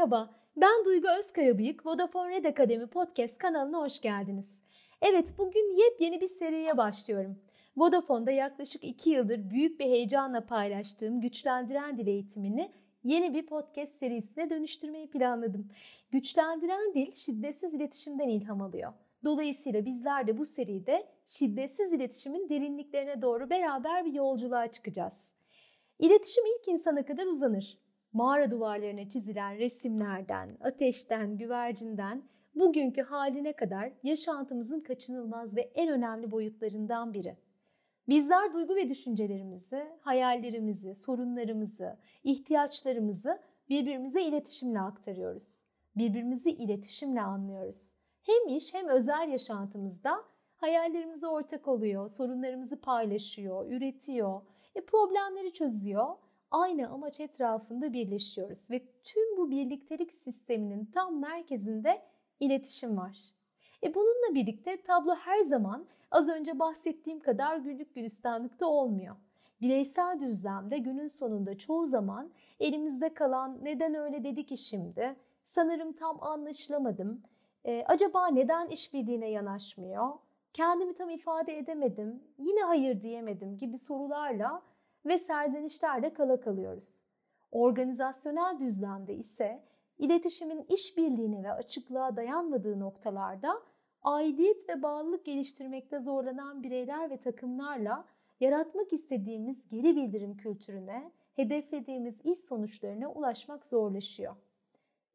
Merhaba, ben Duygu Özkarabıyık, Vodafone Red Akademi Podcast kanalına hoş geldiniz. Evet, bugün yepyeni bir seriye başlıyorum. Vodafone'da yaklaşık 2 yıldır büyük bir heyecanla paylaştığım Güçlendiren Dil eğitimini yeni bir podcast serisine dönüştürmeyi planladım. Güçlendiren Dil, şiddetsiz iletişimden ilham alıyor. Dolayısıyla bizler de bu seride şiddetsiz iletişimin derinliklerine doğru beraber bir yolculuğa çıkacağız. İletişim ilk insana kadar uzanır mağara duvarlarına çizilen resimlerden, ateşten, güvercinden bugünkü haline kadar yaşantımızın kaçınılmaz ve en önemli boyutlarından biri. Bizler duygu ve düşüncelerimizi, hayallerimizi, sorunlarımızı, ihtiyaçlarımızı birbirimize iletişimle aktarıyoruz. Birbirimizi iletişimle anlıyoruz. Hem iş hem özel yaşantımızda hayallerimize ortak oluyor, sorunlarımızı paylaşıyor, üretiyor, e, problemleri çözüyor aynı amaç etrafında birleşiyoruz ve tüm bu birliktelik sisteminin tam merkezinde iletişim var. E bununla birlikte tablo her zaman az önce bahsettiğim kadar güllük gülistanlıkta olmuyor. Bireysel düzlemde günün sonunda çoğu zaman elimizde kalan neden öyle dedi ki şimdi, sanırım tam anlaşılamadım, e, acaba neden işbirliğine yanaşmıyor, kendimi tam ifade edemedim, yine hayır diyemedim gibi sorularla ve serzenişlerde kala kalıyoruz. Organizasyonel düzlemde ise iletişimin işbirliğine ve açıklığa dayanmadığı noktalarda aidiyet ve bağlılık geliştirmekte zorlanan bireyler ve takımlarla yaratmak istediğimiz geri bildirim kültürüne, hedeflediğimiz iş sonuçlarına ulaşmak zorlaşıyor.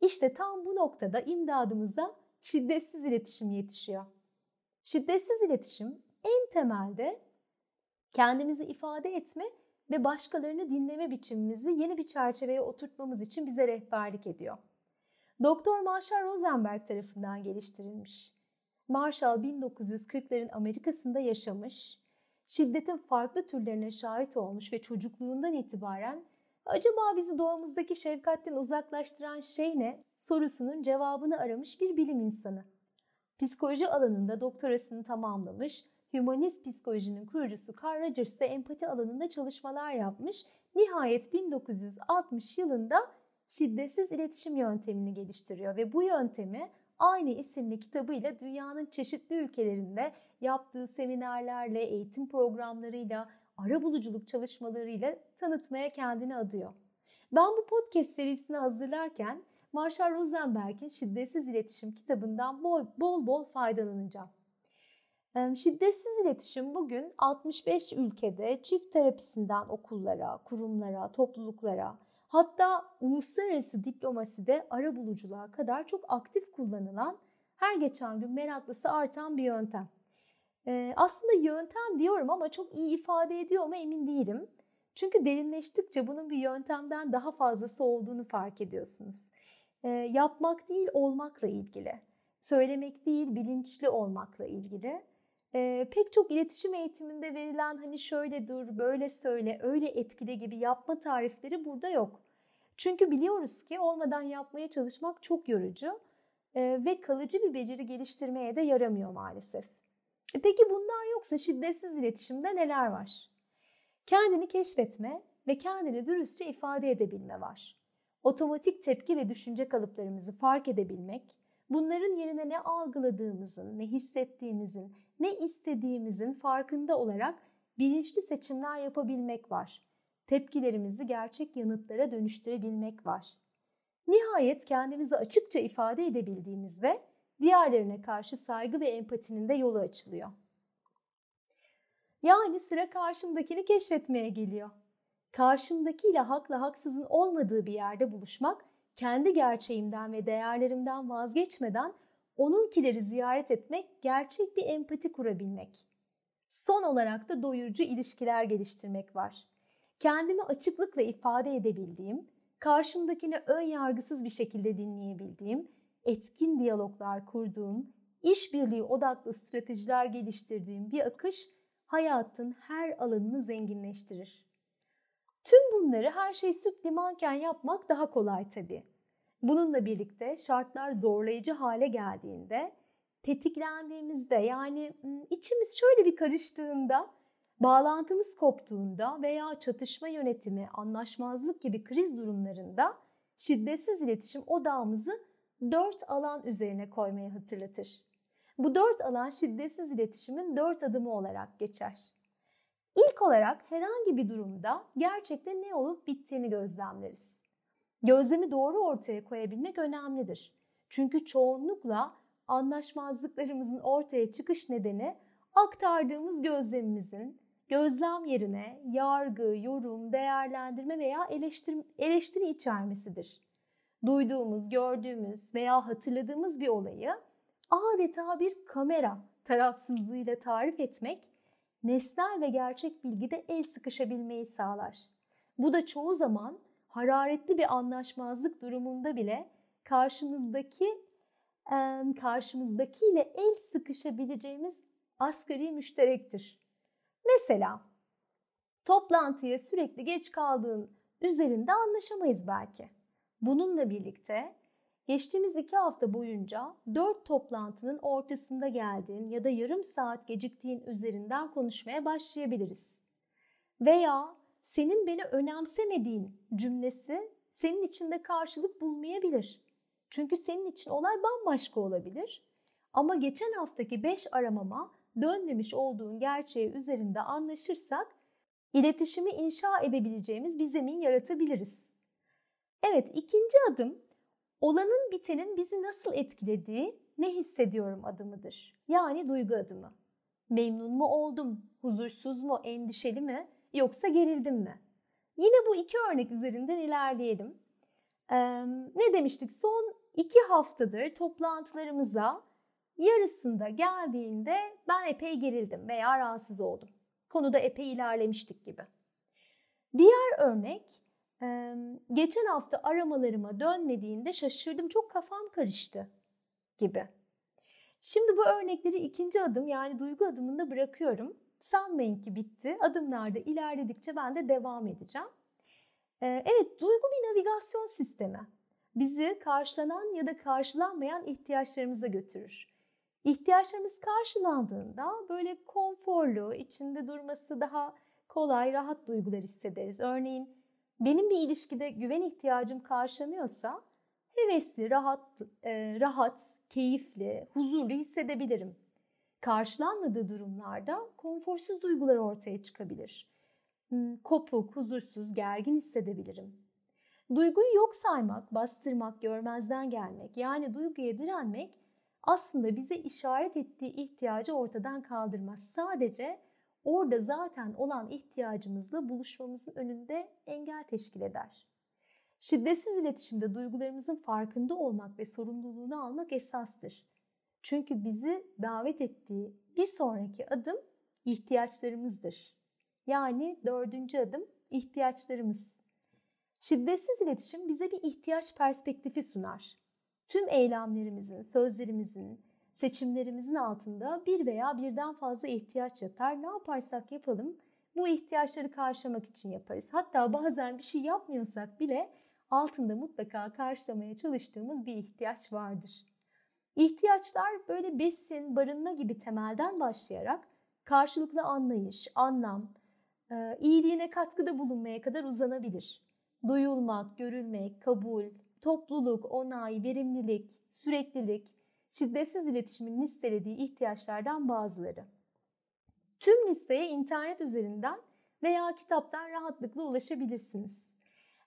İşte tam bu noktada imdadımıza şiddetsiz iletişim yetişiyor. Şiddetsiz iletişim en temelde kendimizi ifade etme ve başkalarını dinleme biçimimizi yeni bir çerçeveye oturtmamız için bize rehberlik ediyor. Doktor Marshall Rosenberg tarafından geliştirilmiş. Marshall 1940'ların Amerika'sında yaşamış, şiddetin farklı türlerine şahit olmuş ve çocukluğundan itibaren acaba bizi doğamızdaki şefkatten uzaklaştıran şey ne sorusunun cevabını aramış bir bilim insanı. Psikoloji alanında doktorasını tamamlamış Hümanist psikolojinin kurucusu Carl Rogers de empati alanında çalışmalar yapmış. Nihayet 1960 yılında şiddetsiz iletişim yöntemini geliştiriyor ve bu yöntemi aynı isimli kitabıyla dünyanın çeşitli ülkelerinde yaptığı seminerlerle, eğitim programlarıyla, ara buluculuk çalışmalarıyla tanıtmaya kendini adıyor. Ben bu podcast serisini hazırlarken Marshall Rosenberg'in Şiddetsiz İletişim kitabından bol bol, bol faydalanacağım. Şiddetsiz iletişim bugün 65 ülkede çift terapisinden okullara, kurumlara, topluluklara hatta uluslararası diplomaside ara buluculuğa kadar çok aktif kullanılan her geçen gün meraklısı artan bir yöntem. Aslında yöntem diyorum ama çok iyi ifade ediyor mu emin değilim. Çünkü derinleştikçe bunun bir yöntemden daha fazlası olduğunu fark ediyorsunuz. Yapmak değil olmakla ilgili. Söylemek değil bilinçli olmakla ilgili e, pek çok iletişim eğitiminde verilen hani şöyle dur, böyle söyle, öyle etkile gibi yapma tarifleri burada yok. Çünkü biliyoruz ki olmadan yapmaya çalışmak çok yorucu e, ve kalıcı bir beceri geliştirmeye de yaramıyor maalesef. E, peki bunlar yoksa şiddetsiz iletişimde neler var? Kendini keşfetme ve kendini dürüstçe ifade edebilme var. Otomatik tepki ve düşünce kalıplarımızı fark edebilmek, bunların yerine ne algıladığımızın, ne hissettiğimizin, ne istediğimizin farkında olarak bilinçli seçimler yapabilmek var. Tepkilerimizi gerçek yanıtlara dönüştürebilmek var. Nihayet kendimizi açıkça ifade edebildiğimizde diğerlerine karşı saygı ve empatinin de yolu açılıyor. Yani sıra karşımdakini keşfetmeye geliyor. Karşımdakiyle hakla haksızın olmadığı bir yerde buluşmak, kendi gerçeğimden ve değerlerimden vazgeçmeden onunkileri ziyaret etmek, gerçek bir empati kurabilmek. Son olarak da doyurucu ilişkiler geliştirmek var. Kendimi açıklıkla ifade edebildiğim, karşımdakini ön yargısız bir şekilde dinleyebildiğim, etkin diyaloglar kurduğum, işbirliği odaklı stratejiler geliştirdiğim bir akış hayatın her alanını zenginleştirir. Tüm bunları her şey süt limanken yapmak daha kolay tabii. Bununla birlikte şartlar zorlayıcı hale geldiğinde tetiklendiğimizde yani içimiz şöyle bir karıştığında, bağlantımız koptuğunda veya çatışma yönetimi, anlaşmazlık gibi kriz durumlarında şiddetsiz iletişim odağımızı dört alan üzerine koymayı hatırlatır. Bu dört alan şiddetsiz iletişimin dört adımı olarak geçer. İlk olarak herhangi bir durumda gerçekten ne olup bittiğini gözlemleriz. Gözlemi doğru ortaya koyabilmek önemlidir. Çünkü çoğunlukla anlaşmazlıklarımızın ortaya çıkış nedeni aktardığımız gözlemimizin gözlem yerine yargı, yorum, değerlendirme veya eleştiri, eleştiri içermesidir. Duyduğumuz, gördüğümüz veya hatırladığımız bir olayı adeta bir kamera tarafsızlığıyla tarif etmek nesnel ve gerçek bilgide el sıkışabilmeyi sağlar. Bu da çoğu zaman hararetli bir anlaşmazlık durumunda bile karşımızdaki karşımızdakiyle el sıkışabileceğimiz asgari müşterektir. Mesela toplantıya sürekli geç kaldığın üzerinde anlaşamayız belki. Bununla birlikte geçtiğimiz iki hafta boyunca dört toplantının ortasında geldiğin ya da yarım saat geciktiğin üzerinden konuşmaya başlayabiliriz. Veya senin beni önemsemediğin cümlesi senin içinde karşılık bulmayabilir. Çünkü senin için olay bambaşka olabilir. Ama geçen haftaki 5 aramama dönmemiş olduğun gerçeği üzerinde anlaşırsak iletişimi inşa edebileceğimiz bir zemin yaratabiliriz. Evet ikinci adım olanın bitenin bizi nasıl etkilediği ne hissediyorum adımıdır. Yani duygu adımı. Memnun mu oldum, huzursuz mu, endişeli mi yoksa gerildim mi? Yine bu iki örnek üzerinden ilerleyelim. Ee, ne demiştik? Son iki haftadır toplantılarımıza yarısında geldiğinde ben epey gerildim veya rahatsız oldum. Konuda epey ilerlemiştik gibi. Diğer örnek geçen hafta aramalarıma dönmediğinde şaşırdım çok kafam karıştı gibi. Şimdi bu örnekleri ikinci adım yani duygu adımında bırakıyorum. Sanmayın ki bitti. Adımlarda ilerledikçe ben de devam edeceğim. Evet duygu bir navigasyon sistemi. Bizi karşılanan ya da karşılanmayan ihtiyaçlarımıza götürür. İhtiyaçlarımız karşılandığında böyle konforlu, içinde durması daha kolay, rahat duygular hissederiz. Örneğin benim bir ilişkide güven ihtiyacım karşılanıyorsa hevesli, rahat, e, rahat, keyifli, huzurlu hissedebilirim. Karşılanmadığı durumlarda konforsuz duygular ortaya çıkabilir. Hmm, kopuk, huzursuz, gergin hissedebilirim. Duyguyu yok saymak, bastırmak, görmezden gelmek yani duyguya direnmek aslında bize işaret ettiği ihtiyacı ortadan kaldırmaz. Sadece orada zaten olan ihtiyacımızla buluşmamızın önünde engel teşkil eder. Şiddetsiz iletişimde duygularımızın farkında olmak ve sorumluluğunu almak esastır. Çünkü bizi davet ettiği bir sonraki adım ihtiyaçlarımızdır. Yani dördüncü adım ihtiyaçlarımız. Şiddetsiz iletişim bize bir ihtiyaç perspektifi sunar. Tüm eylemlerimizin, sözlerimizin, seçimlerimizin altında bir veya birden fazla ihtiyaç yatar. Ne yaparsak yapalım bu ihtiyaçları karşılamak için yaparız. Hatta bazen bir şey yapmıyorsak bile altında mutlaka karşılamaya çalıştığımız bir ihtiyaç vardır. İhtiyaçlar böyle besin, barınma gibi temelden başlayarak karşılıklı anlayış, anlam, e, iyiliğine katkıda bulunmaya kadar uzanabilir. Duyulmak, görülmek, kabul, topluluk, onay, verimlilik, süreklilik, şiddetsiz iletişimin listelediği ihtiyaçlardan bazıları. Tüm listeye internet üzerinden veya kitaptan rahatlıkla ulaşabilirsiniz.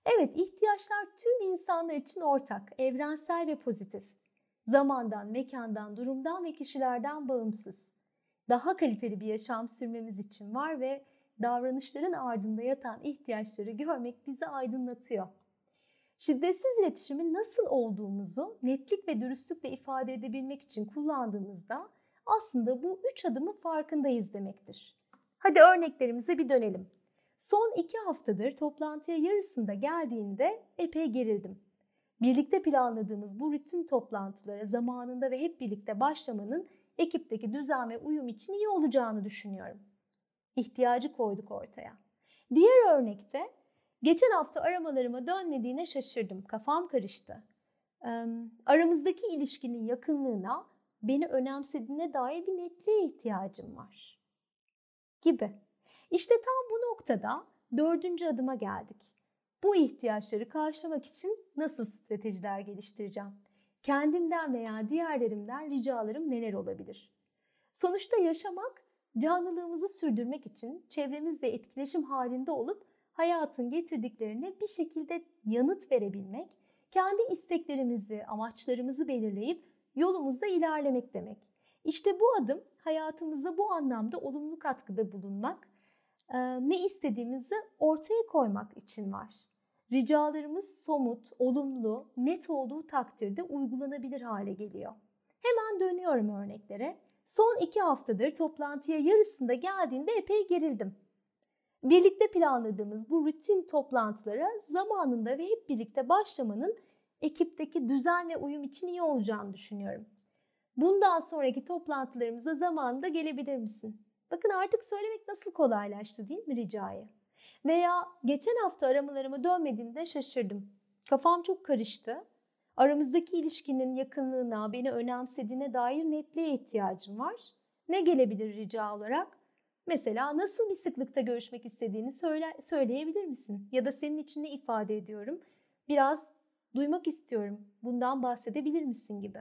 Evet, ihtiyaçlar tüm insanlar için ortak, evrensel ve pozitif. Zamandan, mekandan, durumdan ve kişilerden bağımsız. Daha kaliteli bir yaşam sürmemiz için var ve davranışların ardında yatan ihtiyaçları görmek bizi aydınlatıyor. Şiddetsiz iletişimin nasıl olduğumuzu netlik ve dürüstlükle ifade edebilmek için kullandığımızda aslında bu üç adımın farkındayız demektir. Hadi örneklerimize bir dönelim. Son iki haftadır toplantıya yarısında geldiğinde epey gerildim. Birlikte planladığımız bu rutin toplantılara zamanında ve hep birlikte başlamanın ekipteki düzen ve uyum için iyi olacağını düşünüyorum. İhtiyacı koyduk ortaya. Diğer örnekte Geçen hafta aramalarıma dönmediğine şaşırdım. Kafam karıştı. aramızdaki ilişkinin yakınlığına, beni önemsediğine dair bir netliğe ihtiyacım var. Gibi. İşte tam bu noktada dördüncü adıma geldik. Bu ihtiyaçları karşılamak için nasıl stratejiler geliştireceğim? Kendimden veya diğerlerimden ricalarım neler olabilir? Sonuçta yaşamak, canlılığımızı sürdürmek için çevremizle etkileşim halinde olup hayatın getirdiklerine bir şekilde yanıt verebilmek, kendi isteklerimizi, amaçlarımızı belirleyip yolumuzda ilerlemek demek. İşte bu adım hayatımıza bu anlamda olumlu katkıda bulunmak, ne istediğimizi ortaya koymak için var. Ricalarımız somut, olumlu, net olduğu takdirde uygulanabilir hale geliyor. Hemen dönüyorum örneklere. Son iki haftadır toplantıya yarısında geldiğinde epey gerildim. Birlikte planladığımız bu rutin toplantılara zamanında ve hep birlikte başlamanın ekipteki düzen ve uyum için iyi olacağını düşünüyorum. Bundan sonraki toplantılarımıza zamanında gelebilir misin? Bakın artık söylemek nasıl kolaylaştı değil mi ricayı? Veya geçen hafta aramalarıma dönmediğinde şaşırdım. Kafam çok karıştı. Aramızdaki ilişkinin yakınlığına, beni önemsediğine dair netliğe ihtiyacım var. Ne gelebilir rica olarak? Mesela nasıl bir sıklıkta görüşmek istediğini söyle, söyleyebilir misin? Ya da senin için ne ifade ediyorum? Biraz duymak istiyorum. Bundan bahsedebilir misin gibi.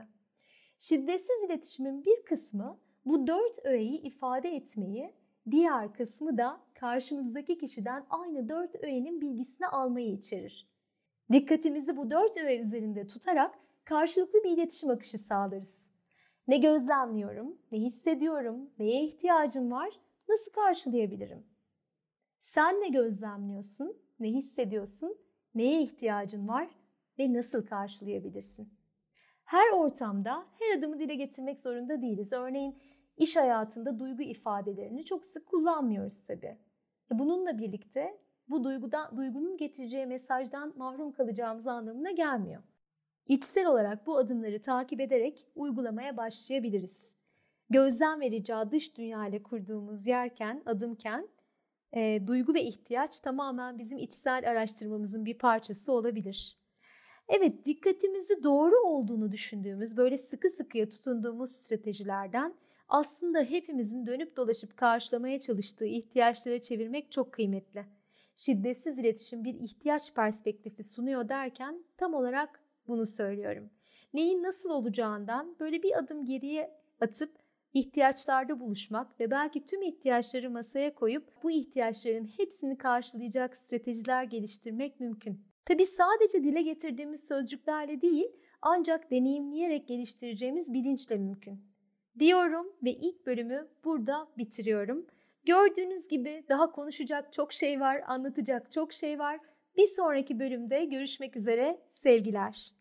Şiddetsiz iletişimin bir kısmı bu dört öğeyi ifade etmeyi, diğer kısmı da karşımızdaki kişiden aynı dört öğenin bilgisini almayı içerir. Dikkatimizi bu dört öğe üzerinde tutarak karşılıklı bir iletişim akışı sağlarız. Ne gözlemliyorum, ne hissediyorum, neye ihtiyacım var, nasıl karşılayabilirim? Sen ne gözlemliyorsun, ne hissediyorsun, neye ihtiyacın var ve nasıl karşılayabilirsin? Her ortamda her adımı dile getirmek zorunda değiliz. Örneğin iş hayatında duygu ifadelerini çok sık kullanmıyoruz tabii. E, bununla birlikte bu duygudan, duygunun getireceği mesajdan mahrum kalacağımız anlamına gelmiyor. İçsel olarak bu adımları takip ederek uygulamaya başlayabiliriz. Gözlem verici dış dünya ile kurduğumuz yerken, adımken e, duygu ve ihtiyaç tamamen bizim içsel araştırmamızın bir parçası olabilir. Evet, dikkatimizi doğru olduğunu düşündüğümüz, böyle sıkı sıkıya tutunduğumuz stratejilerden aslında hepimizin dönüp dolaşıp karşılamaya çalıştığı ihtiyaçlara çevirmek çok kıymetli. Şiddetsiz iletişim bir ihtiyaç perspektifi sunuyor derken tam olarak bunu söylüyorum. Neyin nasıl olacağından böyle bir adım geriye atıp ihtiyaçlarda buluşmak ve belki tüm ihtiyaçları masaya koyup bu ihtiyaçların hepsini karşılayacak stratejiler geliştirmek mümkün. Tabi sadece dile getirdiğimiz sözcüklerle değil ancak deneyimleyerek geliştireceğimiz bilinçle mümkün. Diyorum ve ilk bölümü burada bitiriyorum. Gördüğünüz gibi daha konuşacak çok şey var, anlatacak çok şey var. Bir sonraki bölümde görüşmek üzere. Sevgiler.